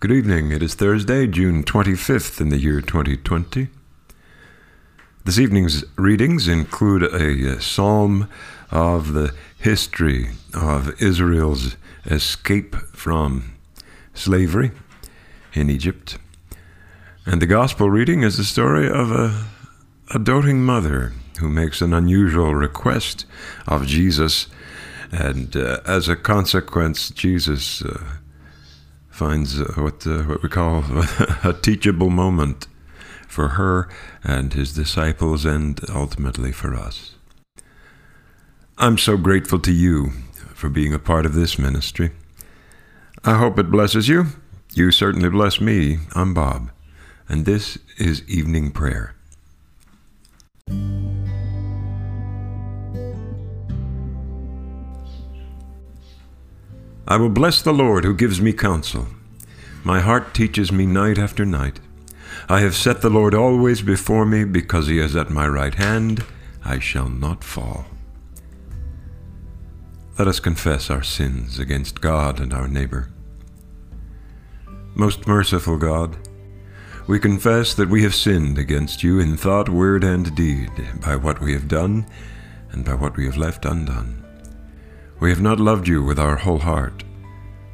Good evening. It is Thursday, June 25th in the year 2020. This evening's readings include a psalm of the history of Israel's escape from slavery in Egypt. And the gospel reading is the story of a, a doting mother who makes an unusual request of Jesus. And uh, as a consequence, Jesus uh, finds uh, what, uh, what we call a teachable moment for her and his disciples and ultimately for us. I'm so grateful to you for being a part of this ministry. I hope it blesses you. You certainly bless me. I'm Bob, and this is Evening Prayer. I will bless the Lord who gives me counsel. My heart teaches me night after night. I have set the Lord always before me, because he is at my right hand, I shall not fall. Let us confess our sins against God and our neighbor. Most merciful God, we confess that we have sinned against you in thought, word, and deed, by what we have done and by what we have left undone. We have not loved you with our whole heart.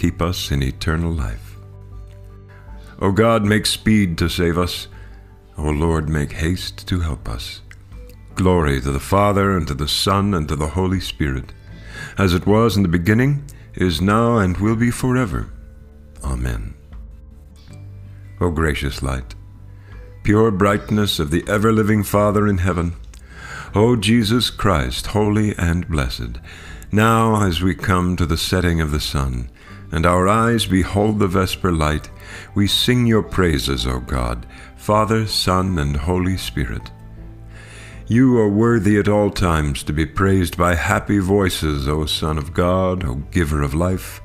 keep us in eternal life. O God, make speed to save us. O Lord, make haste to help us. Glory to the Father, and to the Son, and to the Holy Spirit, as it was in the beginning, is now, and will be forever. Amen. O gracious light, pure brightness of the ever living Father in heaven, O Jesus Christ, holy and blessed, now, as we come to the setting of the sun, and our eyes behold the vesper light, we sing your praises, O God, Father, Son, and Holy Spirit. You are worthy at all times to be praised by happy voices, O Son of God, O Giver of life,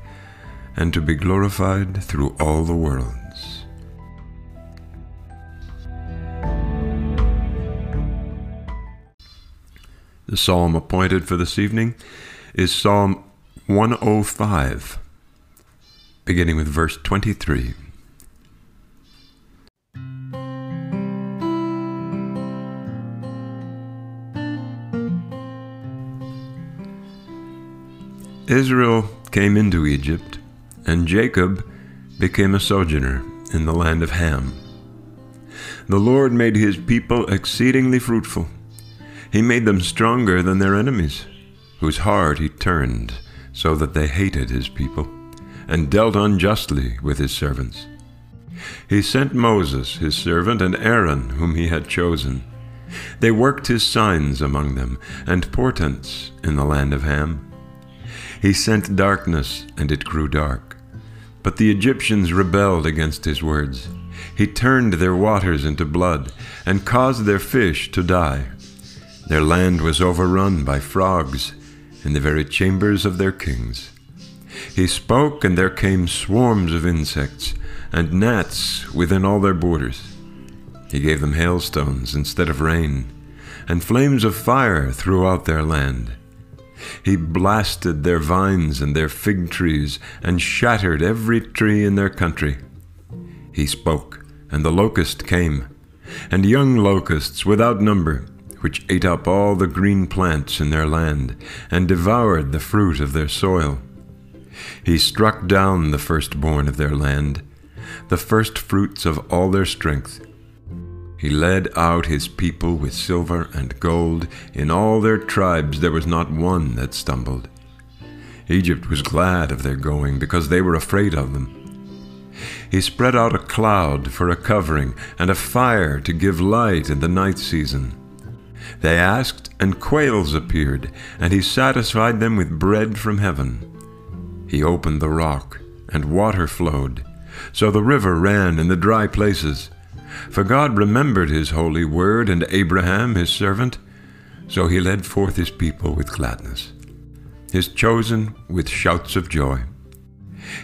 and to be glorified through all the worlds. The psalm appointed for this evening is Psalm 105, beginning with verse 23. Israel came into Egypt, and Jacob became a sojourner in the land of Ham. The Lord made his people exceedingly fruitful. He made them stronger than their enemies whose heart he turned, so that they hated his people, and dealt unjustly with his servants. He sent Moses, his servant, and Aaron, whom he had chosen. They worked his signs among them, and portents in the land of Ham. He sent darkness, and it grew dark. But the Egyptians rebelled against his words. He turned their waters into blood, and caused their fish to die. Their land was overrun by frogs, in the very chambers of their kings. He spoke, and there came swarms of insects, and gnats within all their borders. He gave them hailstones instead of rain, and flames of fire throughout their land. He blasted their vines and their fig trees, and shattered every tree in their country. He spoke, and the locust came, and young locusts without number which ate up all the green plants in their land, and devoured the fruit of their soil. He struck down the firstborn of their land, the firstfruits of all their strength. He led out his people with silver and gold. In all their tribes there was not one that stumbled. Egypt was glad of their going, because they were afraid of them. He spread out a cloud for a covering, and a fire to give light in the night season. They asked, and quails appeared, and he satisfied them with bread from heaven. He opened the rock, and water flowed. So the river ran in the dry places. For God remembered his holy word and Abraham his servant. So he led forth his people with gladness, his chosen with shouts of joy.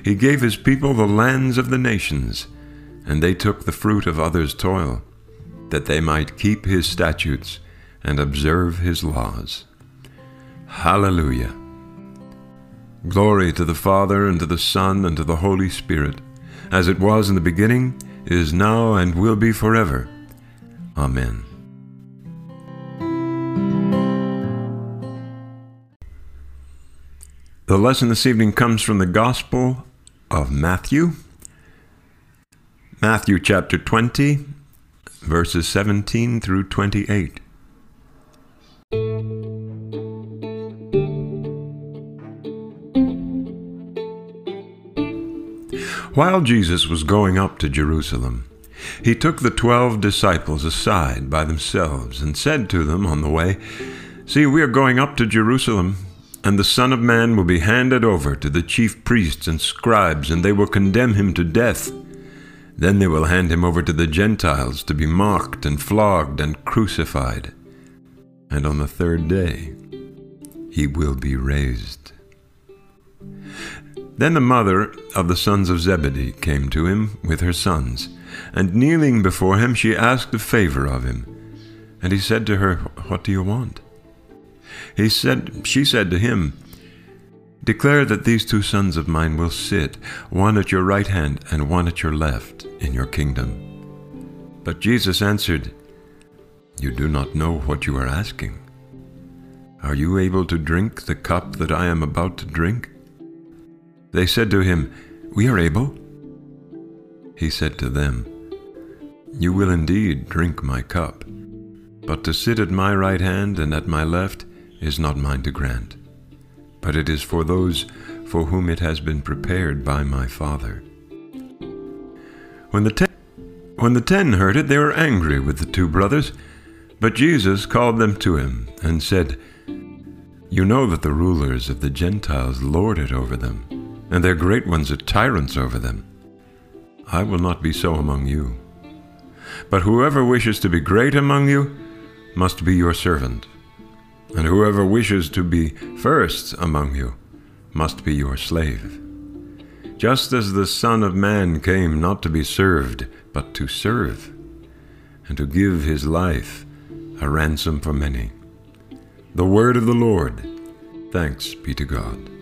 He gave his people the lands of the nations, and they took the fruit of others' toil, that they might keep his statutes and observe his laws. Hallelujah! Glory to the Father, and to the Son, and to the Holy Spirit, as it was in the beginning, is now, and will be forever. Amen. The lesson this evening comes from the Gospel of Matthew. Matthew chapter 20, verses 17 through 28. While Jesus was going up to Jerusalem, he took the twelve disciples aside by themselves and said to them on the way, See, we are going up to Jerusalem, and the Son of Man will be handed over to the chief priests and scribes, and they will condemn him to death. Then they will hand him over to the Gentiles to be mocked and flogged and crucified. And on the third day he will be raised. Then the mother of the sons of Zebedee came to him with her sons, and kneeling before him, she asked a favor of him. And he said to her, What do you want? He said, she said to him, Declare that these two sons of mine will sit, one at your right hand and one at your left, in your kingdom. But Jesus answered, You do not know what you are asking. Are you able to drink the cup that I am about to drink? They said to him, We are able. He said to them, You will indeed drink my cup, but to sit at my right hand and at my left is not mine to grant, but it is for those for whom it has been prepared by my Father. When the ten, when the ten heard it, they were angry with the two brothers, but Jesus called them to him and said, You know that the rulers of the Gentiles lord it over them and their great ones are tyrants over them. I will not be so among you. But whoever wishes to be great among you must be your servant, and whoever wishes to be first among you must be your slave. Just as the Son of Man came not to be served, but to serve, and to give his life a ransom for many. The word of the Lord. Thanks be to God.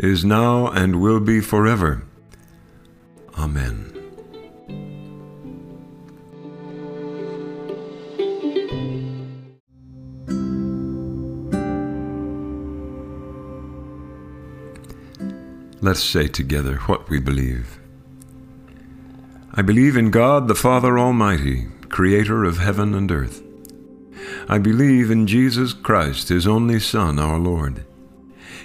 is now, and will be forever. Amen. Let's say together what we believe. I believe in God the Father Almighty, creator of heaven and earth. I believe in Jesus Christ, his only Son, our Lord.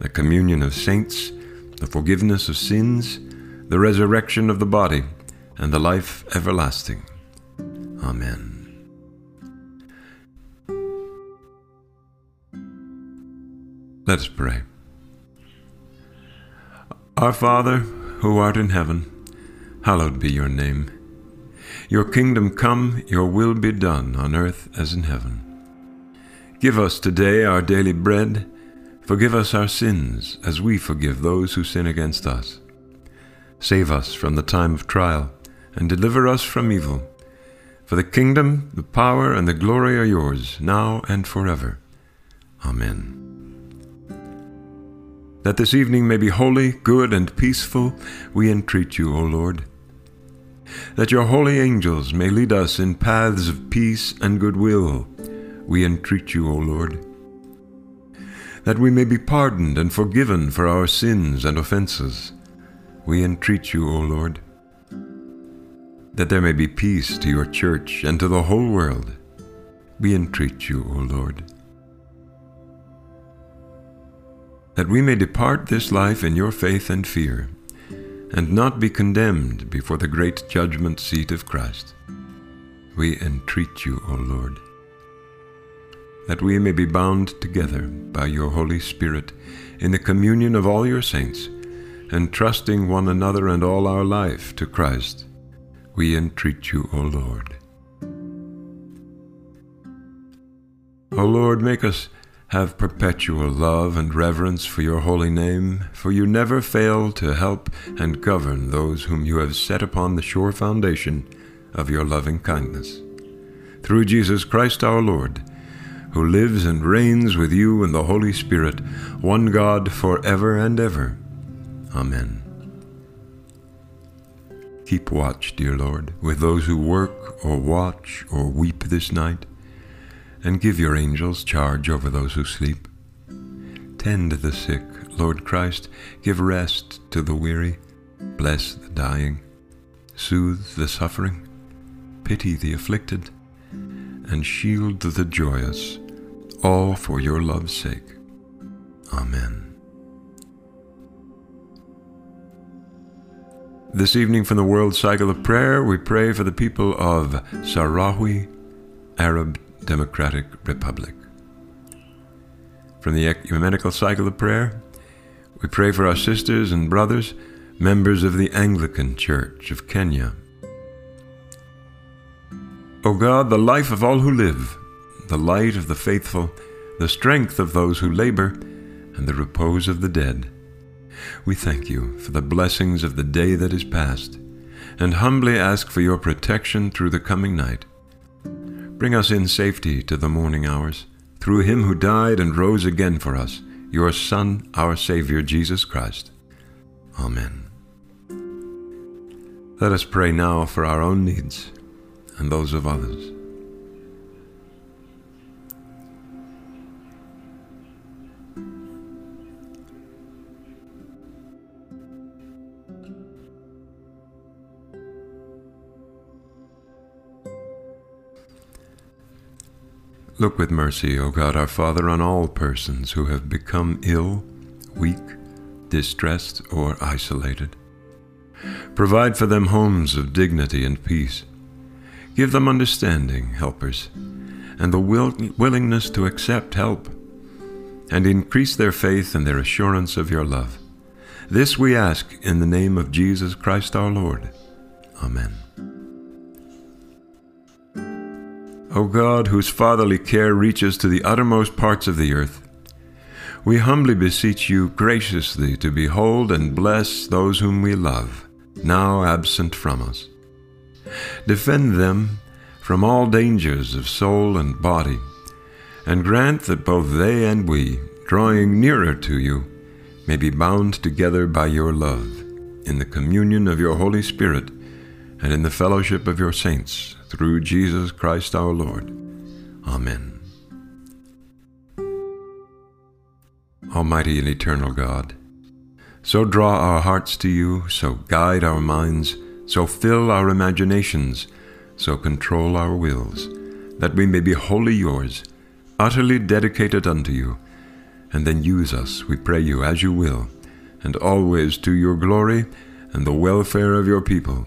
the communion of saints, the forgiveness of sins, the resurrection of the body, and the life everlasting. Amen. Let us pray. Our Father, who art in heaven, hallowed be your name. Your kingdom come, your will be done on earth as in heaven. Give us today our daily bread. Forgive us our sins as we forgive those who sin against us. Save us from the time of trial and deliver us from evil. For the kingdom, the power, and the glory are yours, now and forever. Amen. That this evening may be holy, good, and peaceful, we entreat you, O Lord. That your holy angels may lead us in paths of peace and goodwill, we entreat you, O Lord. That we may be pardoned and forgiven for our sins and offenses, we entreat you, O Lord. That there may be peace to your church and to the whole world, we entreat you, O Lord. that we may depart this life in your faith and fear, and not be condemned before the great judgment seat of Christ. We entreat you, O Lord, that we may be bound together by your Holy Spirit in the communion of all your saints, entrusting one another and all our life to Christ. We entreat you, O Lord. O Lord, make us have perpetual love and reverence for your holy name, for you never fail to help and govern those whom you have set upon the sure foundation of your loving kindness. Through Jesus Christ our Lord, who lives and reigns with you in the Holy Spirit, one God for ever and ever. Amen. Keep watch, dear Lord, with those who work or watch or weep this night and give your angels charge over those who sleep. Tend the sick, Lord Christ, give rest to the weary, bless the dying, soothe the suffering, pity the afflicted, and shield the joyous, all for your love's sake. Amen. This evening from the World Cycle of Prayer, we pray for the people of Sahrawi Arab Democratic Republic. From the Ecumenical Cycle of Prayer, we pray for our sisters and brothers, members of the Anglican Church of Kenya. O God, the life of all who live, the light of the faithful, the strength of those who labor, and the repose of the dead, we thank you for the blessings of the day that is past, and humbly ask for your protection through the coming night Bring us in safety to the morning hours, through him who died and rose again for us, your Son, our Savior, Jesus Christ. Amen. Let us pray now for our own needs and those of others. Look with mercy, O God our Father, on all persons who have become ill, weak, distressed, or isolated. Provide for them homes of dignity and peace. Give them understanding, helpers, and the will- willingness to accept help, and increase their faith and their assurance of your love. This we ask in the name of Jesus Christ our Lord. Amen. O God, whose fatherly care reaches to the uttermost parts of the earth, we humbly beseech you graciously to behold and bless those whom we love, now absent from us. Defend them from all dangers of soul and body, and grant that both they and we, drawing nearer to you, may be bound together by your love, in the communion of your Holy Spirit, and in the fellowship of your saints through Jesus Christ our Lord. Amen. Almighty and eternal God, so draw our hearts to you, so guide our minds, so fill our imaginations, so control our wills, that we may be wholly yours, utterly dedicated unto you, and then use us, we pray you, as you will, and always to your glory and the welfare of your people,